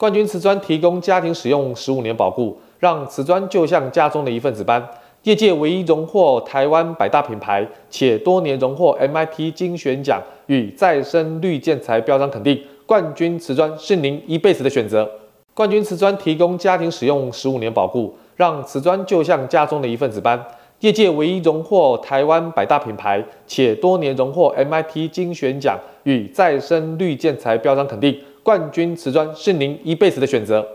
冠军瓷砖提供家庭使用十五年保固，让瓷砖就像家中的一份子般。业界唯一荣获台湾百大品牌，且多年荣获 MIT 精选奖与再生绿建材标章肯定。冠军瓷砖是您一辈子的选择。冠军瓷砖提供家庭使用十五年保固，让瓷砖就像家中的一份子般。业界唯一荣获台湾百大品牌，且多年荣获 MIT 精选奖与再生绿建材标章肯定。冠军瓷砖是您一辈子的选择。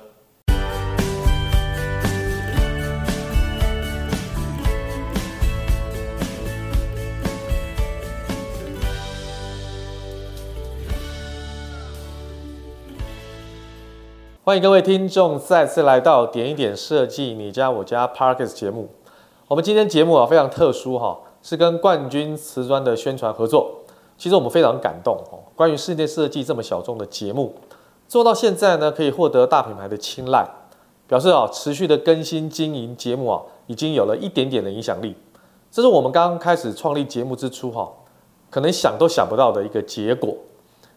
欢迎各位听众再次来到点一点设计你家我家 Parkes 节目。我们今天节目啊非常特殊哈，是跟冠军瓷砖的宣传合作。其实我们非常感动哦。关于室内设计这么小众的节目，做到现在呢，可以获得大品牌的青睐，表示啊持续的更新经营节目啊，已经有了一点点的影响力。这是我们刚刚开始创立节目之初哈，可能想都想不到的一个结果。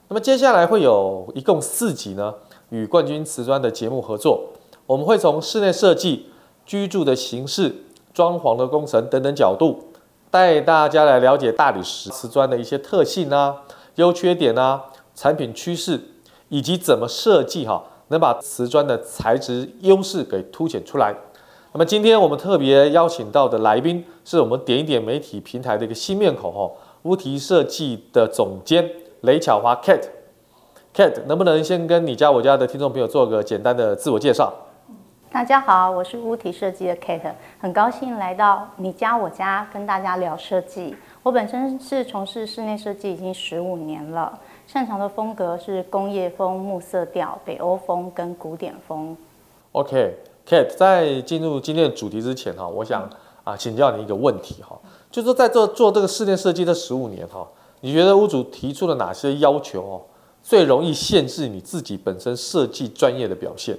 那么接下来会有一共四集呢。与冠军瓷砖的节目合作，我们会从室内设计、居住的形式、装潢的工程等等角度，带大家来了解大理石瓷砖的一些特性啊、优缺点啊、产品趋势，以及怎么设计哈，能把瓷砖的材质优势给凸显出来。那么今天我们特别邀请到的来宾，是我们点一点媒体平台的一个新面孔哈，屋提设计的总监雷巧华 Kate。Kate，能不能先跟你家我家的听众朋友做个简单的自我介绍？大家好，我是屋体设计的 Kate，很高兴来到你家我家跟大家聊设计。我本身是从事室内设计已经十五年了，擅长的风格是工业风、木色调、北欧风跟古典风。OK，Kate，在进入今天的主题之前哈，我想啊请教你一个问题哈，就是在做做这个室内设计的十五年哈，你觉得屋主提出了哪些要求哦？最容易限制你自己本身设计专业的表现，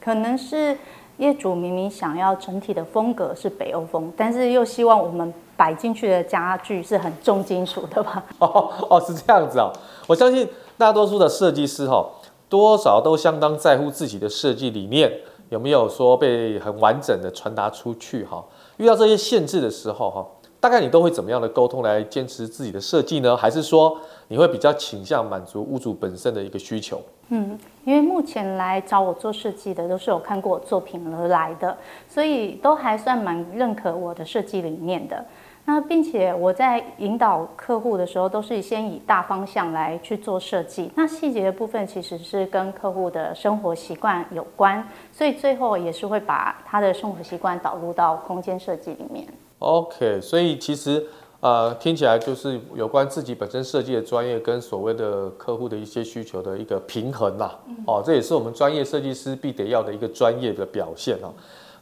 可能是业主明明想要整体的风格是北欧风，但是又希望我们摆进去的家具是很重金属的吧？哦哦，是这样子啊！我相信大多数的设计师哈，多少都相当在乎自己的设计理念有没有说被很完整的传达出去哈。遇到这些限制的时候哈。大概你都会怎么样的沟通来坚持自己的设计呢？还是说你会比较倾向满足屋主本身的一个需求？嗯，因为目前来找我做设计的都是有看过我作品而来的，所以都还算蛮认可我的设计理念的。那并且我在引导客户的时候，都是先以大方向来去做设计。那细节的部分其实是跟客户的生活习惯有关，所以最后也是会把他的生活习惯导入到空间设计里面。OK，所以其实呃听起来就是有关自己本身设计的专业跟所谓的客户的一些需求的一个平衡呐。哦，这也是我们专业设计师必得要的一个专业的表现啊。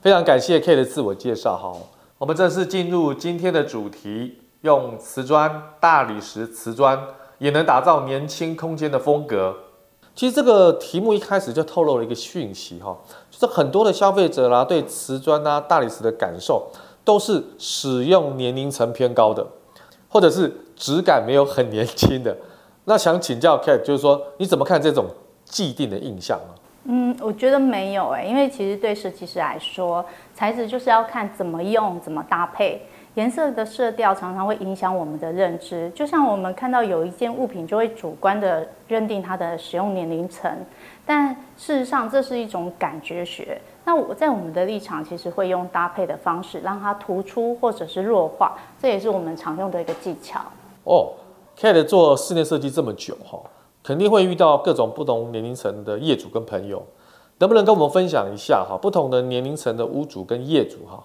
非常感谢 Kate 的自我介绍哈。我们正式进入今天的主题，用瓷砖、大理石瓷砖也能打造年轻空间的风格。其实这个题目一开始就透露了一个讯息哈，就是很多的消费者啦对瓷砖啊、大理石的感受。都是使用年龄层偏高的，或者是质感没有很年轻的。那想请教 Kate，就是说你怎么看这种既定的印象呢？嗯，我觉得没有哎，因为其实对设计师来说，材质就是要看怎么用、怎么搭配。颜色的色调常常会影响我们的认知，就像我们看到有一件物品，就会主观的认定它的使用年龄层，但事实上这是一种感觉学。那我在我们的立场，其实会用搭配的方式，让它突出或者是弱化，这也是我们常用的一个技巧。哦，Kate 做室内设计这么久哈，肯定会遇到各种不同年龄层的业主跟朋友，能不能跟我们分享一下哈？不同的年龄层的屋主跟业主哈，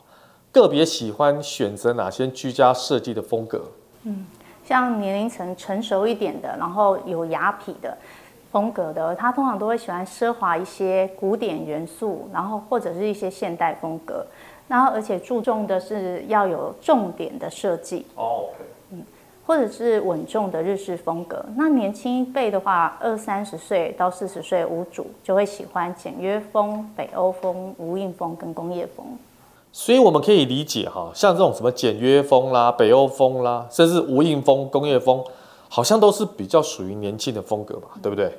个别喜欢选择哪些居家设计的风格？嗯，像年龄层成熟一点的，然后有雅痞的。风格的，他通常都会喜欢奢华一些古典元素，然后或者是一些现代风格，然后而且注重的是要有重点的设计哦，嗯，或者是稳重的日式风格。那年轻一辈的话，二三十岁到四十岁屋主就会喜欢简约风、北欧风、无印风跟工业风。所以我们可以理解哈，像这种什么简约风啦、北欧风啦，甚至无印风、工业风。好像都是比较属于年轻的风格吧，对不对？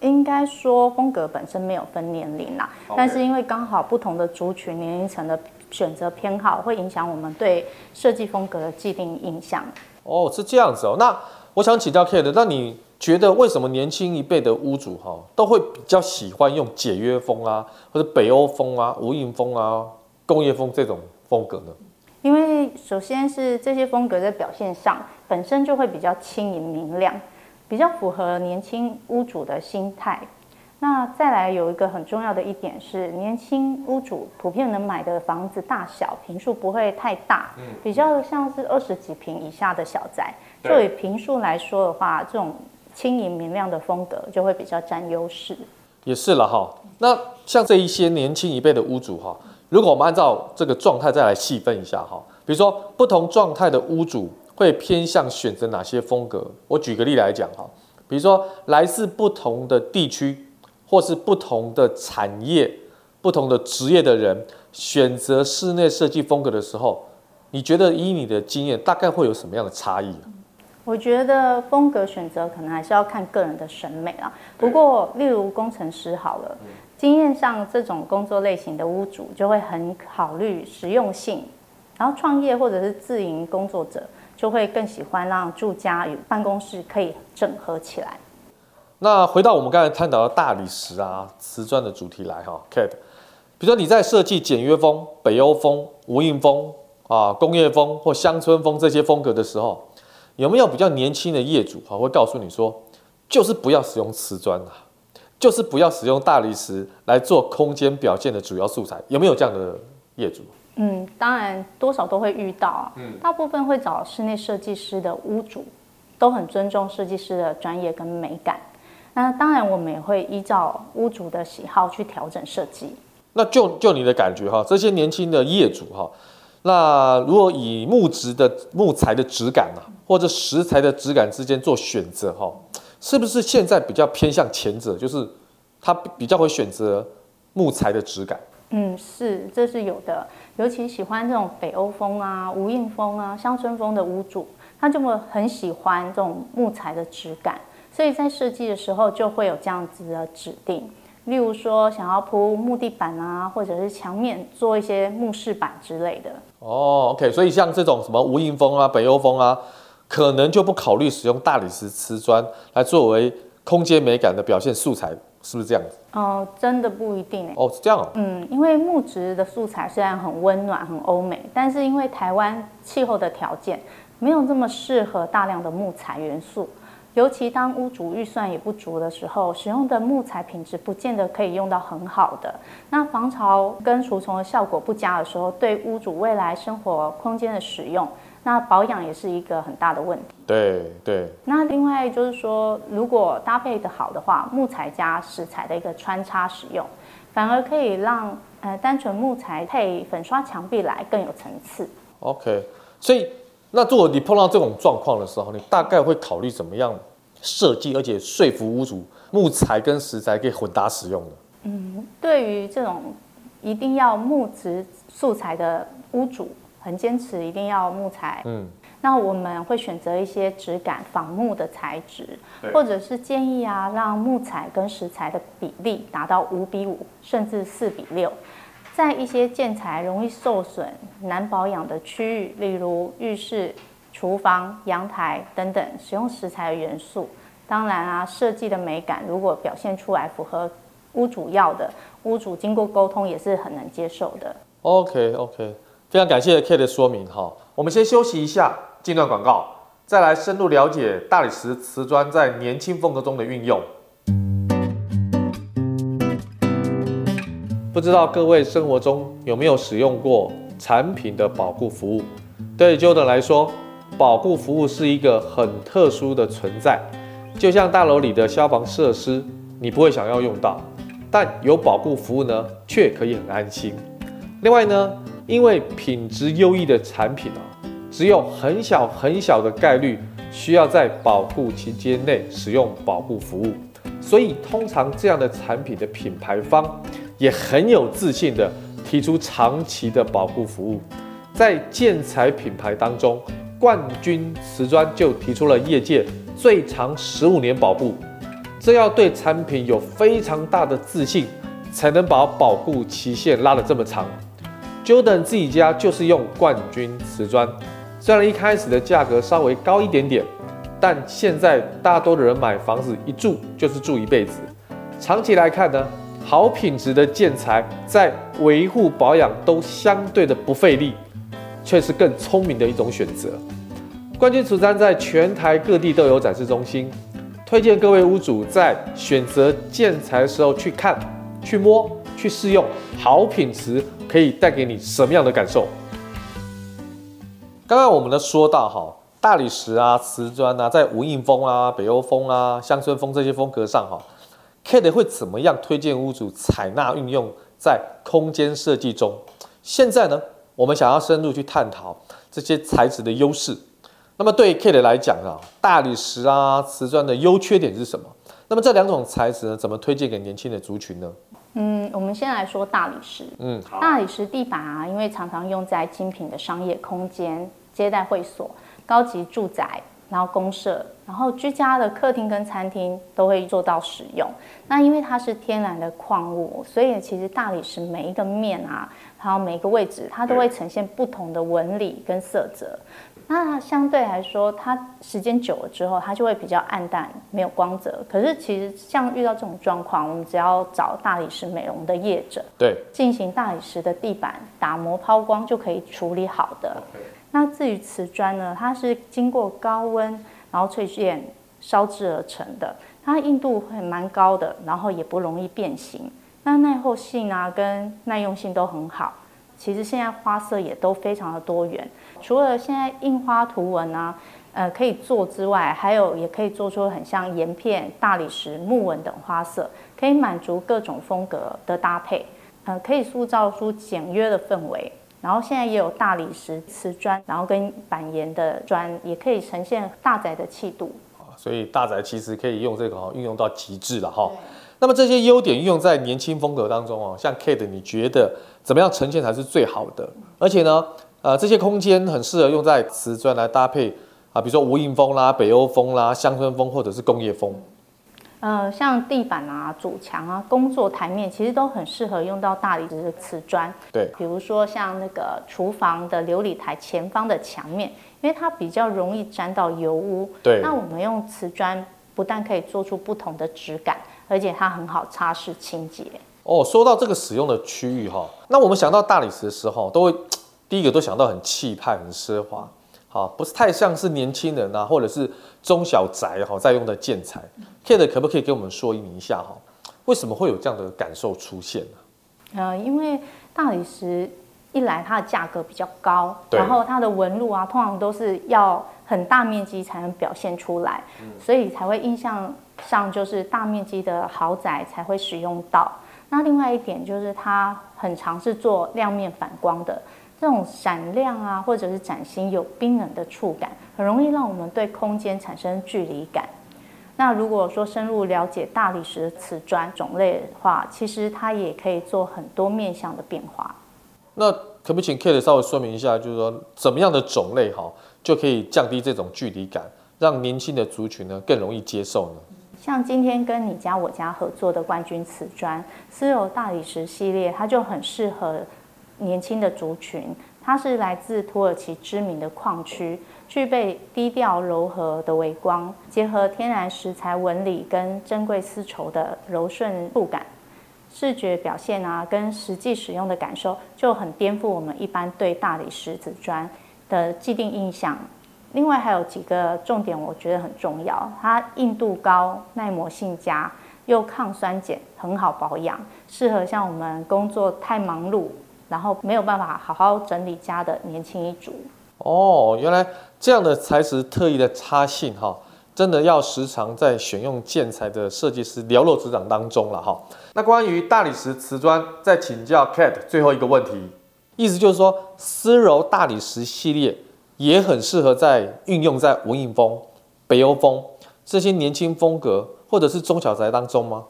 应该说风格本身没有分年龄啦，Okay. 但是因为刚好不同的族群年龄层的选择偏好，会影响我们对设计风格的既定印象。哦，是这样子哦。那我想请教 Kate，那你觉得为什么年轻一辈的屋主哈都会比较喜欢用简约风啊，或者北欧风啊、无印风啊、工业风这种风格呢？因为首先是这些风格在表现上本身就会比较轻盈明亮。比较符合年轻屋主的心态。那再来有一个很重要的一点是，年轻屋主普遍能买的房子大小平数不会太大，比较像是二十几平以下的小宅。就以平数来说的话，这种轻盈明亮的风格就会比较占优势。也是了哈。那像这一些年轻一辈的屋主哈，如果我们按照这个状态再来细分一下哈，比如说不同状态的屋主。会偏向选择哪些风格？我举个例来讲哈，比如说来自不同的地区，或是不同的产业、不同的职业的人，选择室内设计风格的时候，你觉得以你的经验，大概会有什么样的差异？我觉得风格选择可能还是要看个人的审美啦。不过，例如工程师好了，经验上这种工作类型的屋主就会很考虑实用性，然后创业或者是自营工作者。就会更喜欢让住家与办公室可以整合起来。那回到我们刚才探讨的大理石啊、瓷砖的主题来哈，Kate，比如说你在设计简约风、北欧风、无印风啊、工业风或乡村风这些风格的时候，有没有比较年轻的业主哈会告诉你说，就是不要使用瓷砖啊，就是不要使用大理石来做空间表现的主要素材？有没有这样的业主？嗯，当然多少都会遇到啊。嗯，大部分会找室内设计师的屋主，都很尊重设计师的专业跟美感。那当然，我们也会依照屋主的喜好去调整设计。那就就你的感觉哈，这些年轻的业主哈，那如果以木质的木材的质感啊，或者石材的质感之间做选择哈，是不是现在比较偏向前者？就是他比较会选择木材的质感。嗯，是，这是有的。尤其喜欢这种北欧风啊、无印风啊、乡村风的屋主，他就会很喜欢这种木材的质感，所以在设计的时候就会有这样子的指定。例如说，想要铺木地板啊，或者是墙面做一些木饰板之类的。哦，OK，所以像这种什么无印风啊、北欧风啊，可能就不考虑使用大理石瓷砖来作为空间美感的表现素材。是不是这样子？哦，真的不一定哦，是这样。嗯，因为木质的素材虽然很温暖、很欧美，但是因为台湾气候的条件没有这么适合大量的木材元素，尤其当屋主预算也不足的时候，使用的木材品质不见得可以用到很好的。那防潮跟除虫的效果不佳的时候，对屋主未来生活空间的使用。那保养也是一个很大的问题。对对。那另外就是说，如果搭配的好的话，木材加石材的一个穿插使用，反而可以让呃单纯木材配粉刷墙壁来更有层次。OK，所以那如果你碰到这种状况的时候，你大概会考虑怎么样设计，而且说服屋主木材跟石材可以混搭使用的？嗯，对于这种一定要木质素材的屋主。很坚持一定要木材，嗯，那我们会选择一些质感仿木的材质，或者是建议啊，让木材跟石材的比例达到五比五，甚至四比六。在一些建材容易受损、难保养的区域，例如浴室、厨房、阳台等等，使用石材的元素。当然啊，设计的美感如果表现出来符合屋主要的，屋主经过沟通也是很能接受的。OK OK。非常感谢 K 的说明哈，我们先休息一下，进段广告，再来深入了解大理石瓷砖在年轻风格中的运用。不知道各位生活中有没有使用过产品的保固服务？对 Jordan 来说，保固服务是一个很特殊的存在，就像大楼里的消防设施，你不会想要用到，但有保固服务呢，却可以很安心。另外呢，因为品质优异的产品啊，只有很小很小的概率需要在保护期间内使用保护服务，所以通常这样的产品的品牌方也很有自信地提出长期的保护服务。在建材品牌当中，冠军瓷砖就提出了业界最长十五年保护，这要对产品有非常大的自信，才能把保护期限拉得这么长。Jordan 自己家就是用冠军瓷砖，虽然一开始的价格稍微高一点点，但现在大多的人买房子一住就是住一辈子。长期来看呢，好品质的建材在维护保养都相对的不费力，却是更聪明的一种选择。冠军瓷砖在全台各地都有展示中心，推荐各位屋主在选择建材的时候去看、去摸、去试用，好品质可以带给你什么样的感受？刚刚我们呢说到哈，大理石啊、瓷砖啊，在无印风啊、北欧风啊、乡村风这些风格上哈，Kate 会怎么样推荐屋主采纳运用在空间设计中？现在呢，我们想要深入去探讨这些材质的优势。那么对 Kate 来讲啊，大理石啊、瓷砖的优缺点是什么？那么这两种材质呢，怎么推荐给年轻的族群呢？嗯，我们先来说大理石。嗯，大理石地板啊，因为常常用在精品的商业空间、接待会所、高级住宅，然后公社，然后居家的客厅跟餐厅都会做到使用。那因为它是天然的矿物，所以其实大理石每一个面啊，还有每一个位置，它都会呈现不同的纹理跟色泽。那相对来说，它时间久了之后，它就会比较暗淡，没有光泽。可是其实像遇到这种状况，我们只要找大理石美容的业者，对，进行大理石的地板打磨抛光就可以处理好的。那至于瓷砖呢，它是经过高温然后淬炼烧制而成的，它硬度会蛮高的，然后也不容易变形。那耐候性啊跟耐用性都很好。其实现在花色也都非常的多元。除了现在印花图文啊，呃，可以做之外，还有也可以做出很像岩片、大理石、木纹等花色，可以满足各种风格的搭配，呃，可以塑造出简约的氛围。然后现在也有大理石瓷砖，然后跟板岩的砖，也可以呈现大宅的气度。所以大宅其实可以用这个运用到极致了哈。那么这些优点运用在年轻风格当中哦，像 Kate，你觉得怎么样呈现才是最好的？而且呢？呃，这些空间很适合用在瓷砖来搭配啊，比如说无印风啦、北欧风啦、乡村风或者是工业风。呃，像地板啊、主墙啊、工作台面，其实都很适合用到大理石的瓷砖。对，比如说像那个厨房的琉璃台前方的墙面，因为它比较容易沾到油污。对，那我们用瓷砖不但可以做出不同的质感，而且它很好擦拭清洁。哦，说到这个使用的区域哈，那我们想到大理石的时候都会。第一个都想到很气派、很奢华，好，不是太像是年轻人啊，或者是中小宅哈在用的建材。Kate 可不可以给我们说明一下哈，为什么会有这样的感受出现呢？呃，因为大理石一来它的价格比较高，然后它的纹路啊，通常都是要很大面积才能表现出来，所以才会印象上就是大面积的豪宅才会使用到。那另外一点就是它很常是做亮面反光的。这种闪亮啊，或者是崭新有冰冷的触感，很容易让我们对空间产生距离感。那如果说深入了解大理石瓷砖种类的话，其实它也可以做很多面向的变化。那可不请 Kate 稍微说明一下，就是说怎么样的种类哈，就可以降低这种距离感，让年轻的族群呢更容易接受呢？像今天跟你家我家合作的冠军瓷砖丝柔大理石系列，它就很适合。年轻的族群，它是来自土耳其知名的矿区，具备低调柔和的微光，结合天然石材纹理跟珍贵丝绸的柔顺触感，视觉表现啊，跟实际使用的感受就很颠覆我们一般对大理石瓷砖的既定印象。另外还有几个重点，我觉得很重要，它硬度高，耐磨性佳，又抗酸碱，很好保养，适合像我们工作太忙碌。然后没有办法好好整理家的年轻一族哦，原来这样的材质特异的差性哈，真的要时常在选用建材的设计师了若指掌当中了哈。那关于大理石瓷砖，再请教 Kate 最后一个问题，意思就是说，丝柔大理石系列也很适合在运用在文印风、北欧风这些年轻风格或者是中小宅当中吗？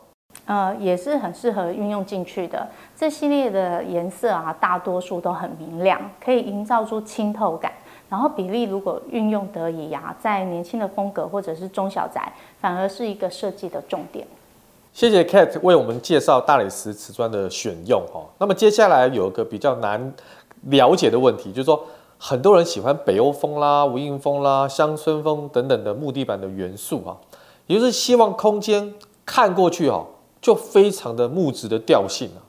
呃，也是很适合运用进去的。这系列的颜色啊，大多数都很明亮，可以营造出清透感，然后比例如果运用得宜啊，在年轻的风格或者是中小宅，反而是一个设计的重点。谢谢 Kate 为我们介绍大理石瓷砖的选用哈。那么接下来有一个比较难了解的问题，就是说很多人喜欢北欧风啦、无印风啦、乡村风等等的木地板的元素啊，也就是希望空间看过去哦就非常的木质的调性啊。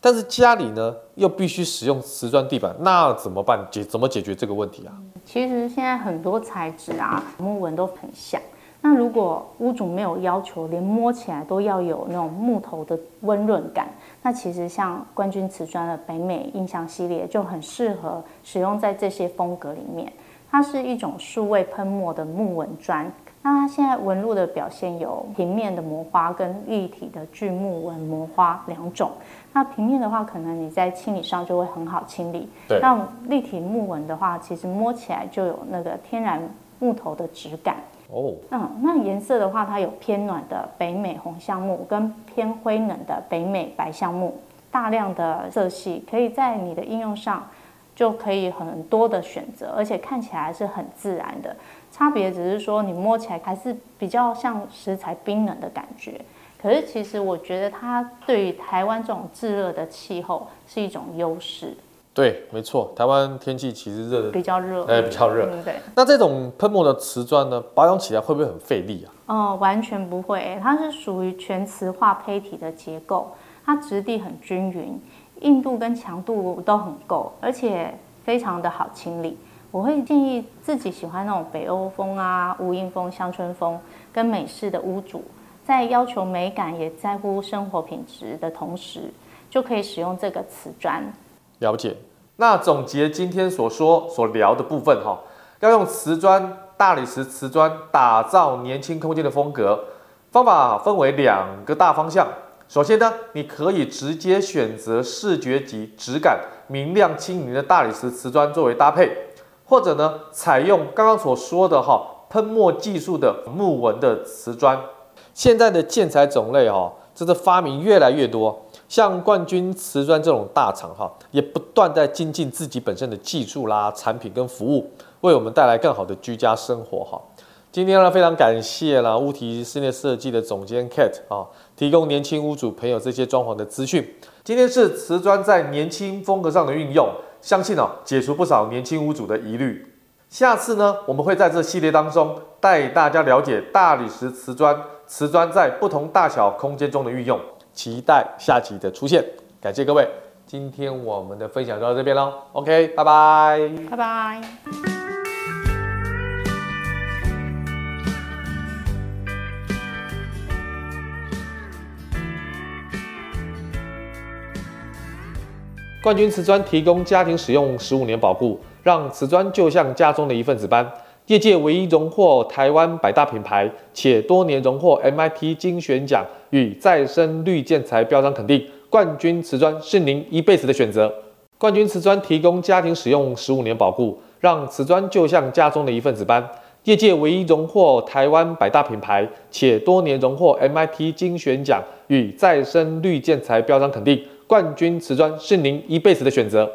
但是家里呢又必须使用瓷砖地板，那怎么办？解怎么解决这个问题啊？其实现在很多材质啊，木纹都很像。那如果屋主没有要求，连摸起来都要有那种木头的温润感，那其实像冠军瓷砖的北美印象系列就很适合使用在这些风格里面。它是一种数位喷墨的木纹砖，那它现在纹路的表现有平面的磨花跟立体的锯木纹磨花两种。那平面的话，可能你在清理上就会很好清理。对。那立体木纹的话，其实摸起来就有那个天然木头的质感。哦，嗯，那颜色的话，它有偏暖的北美红橡木跟偏灰冷的北美白橡木，大量的色系可以在你的应用上就可以很多的选择，而且看起来是很自然的。差别只是说你摸起来还是比较像食材冰冷的感觉，可是其实我觉得它对于台湾这种炙热的气候是一种优势。对，没错，台湾天气其实热的比较热，哎，比较热。嗯，对。那这种喷墨的瓷砖呢，保养起来会不会很费力啊？哦，完全不会，它是属于全瓷化胚体的结构，它质地很均匀，硬度跟强度都很够，而且非常的好清理。我会建议自己喜欢那种北欧风啊、无印风、乡村风跟美式的屋主，在要求美感也在乎生活品质的同时，就可以使用这个瓷砖。了解。那总结今天所说所聊的部分哈，要用瓷砖、大理石瓷砖打造年轻空间的风格，方法分为两个大方向。首先呢，你可以直接选择视觉及质感明亮轻盈的大理石瓷砖作为搭配，或者呢，采用刚刚所说的哈喷墨技术的木纹的瓷砖。现在的建材种类哈，真的发明越来越多。像冠军瓷砖这种大厂哈，也不断在精进自己本身的技术啦、产品跟服务，为我们带来更好的居家生活哈。今天呢，非常感谢啦屋提室内设计的总监 kat 啊，提供年轻屋主朋友这些装潢的资讯。今天是瓷砖在年轻风格上的运用，相信哦解除不少年轻屋主的疑虑。下次呢，我们会在这系列当中带大家了解大理石瓷砖，瓷砖在不同大小空间中的运用。期待下集的出现，感谢各位，今天我们的分享就到这边喽，OK，拜拜，拜拜。冠军瓷砖提供家庭使用十五年保护，让瓷砖就像家中的一份子般。业界唯一荣获台湾百大品牌，且多年荣获 MIT 精选奖与再生绿建材标章肯定，冠军瓷砖是您一辈子的选择。冠军瓷砖提供家庭使用十五年保固，让瓷砖就像家中的一份子般。业界唯一荣获台湾百大品牌，且多年荣获 MIT 精选奖与再生绿建材标章肯定，冠军瓷砖是您一辈子的选择。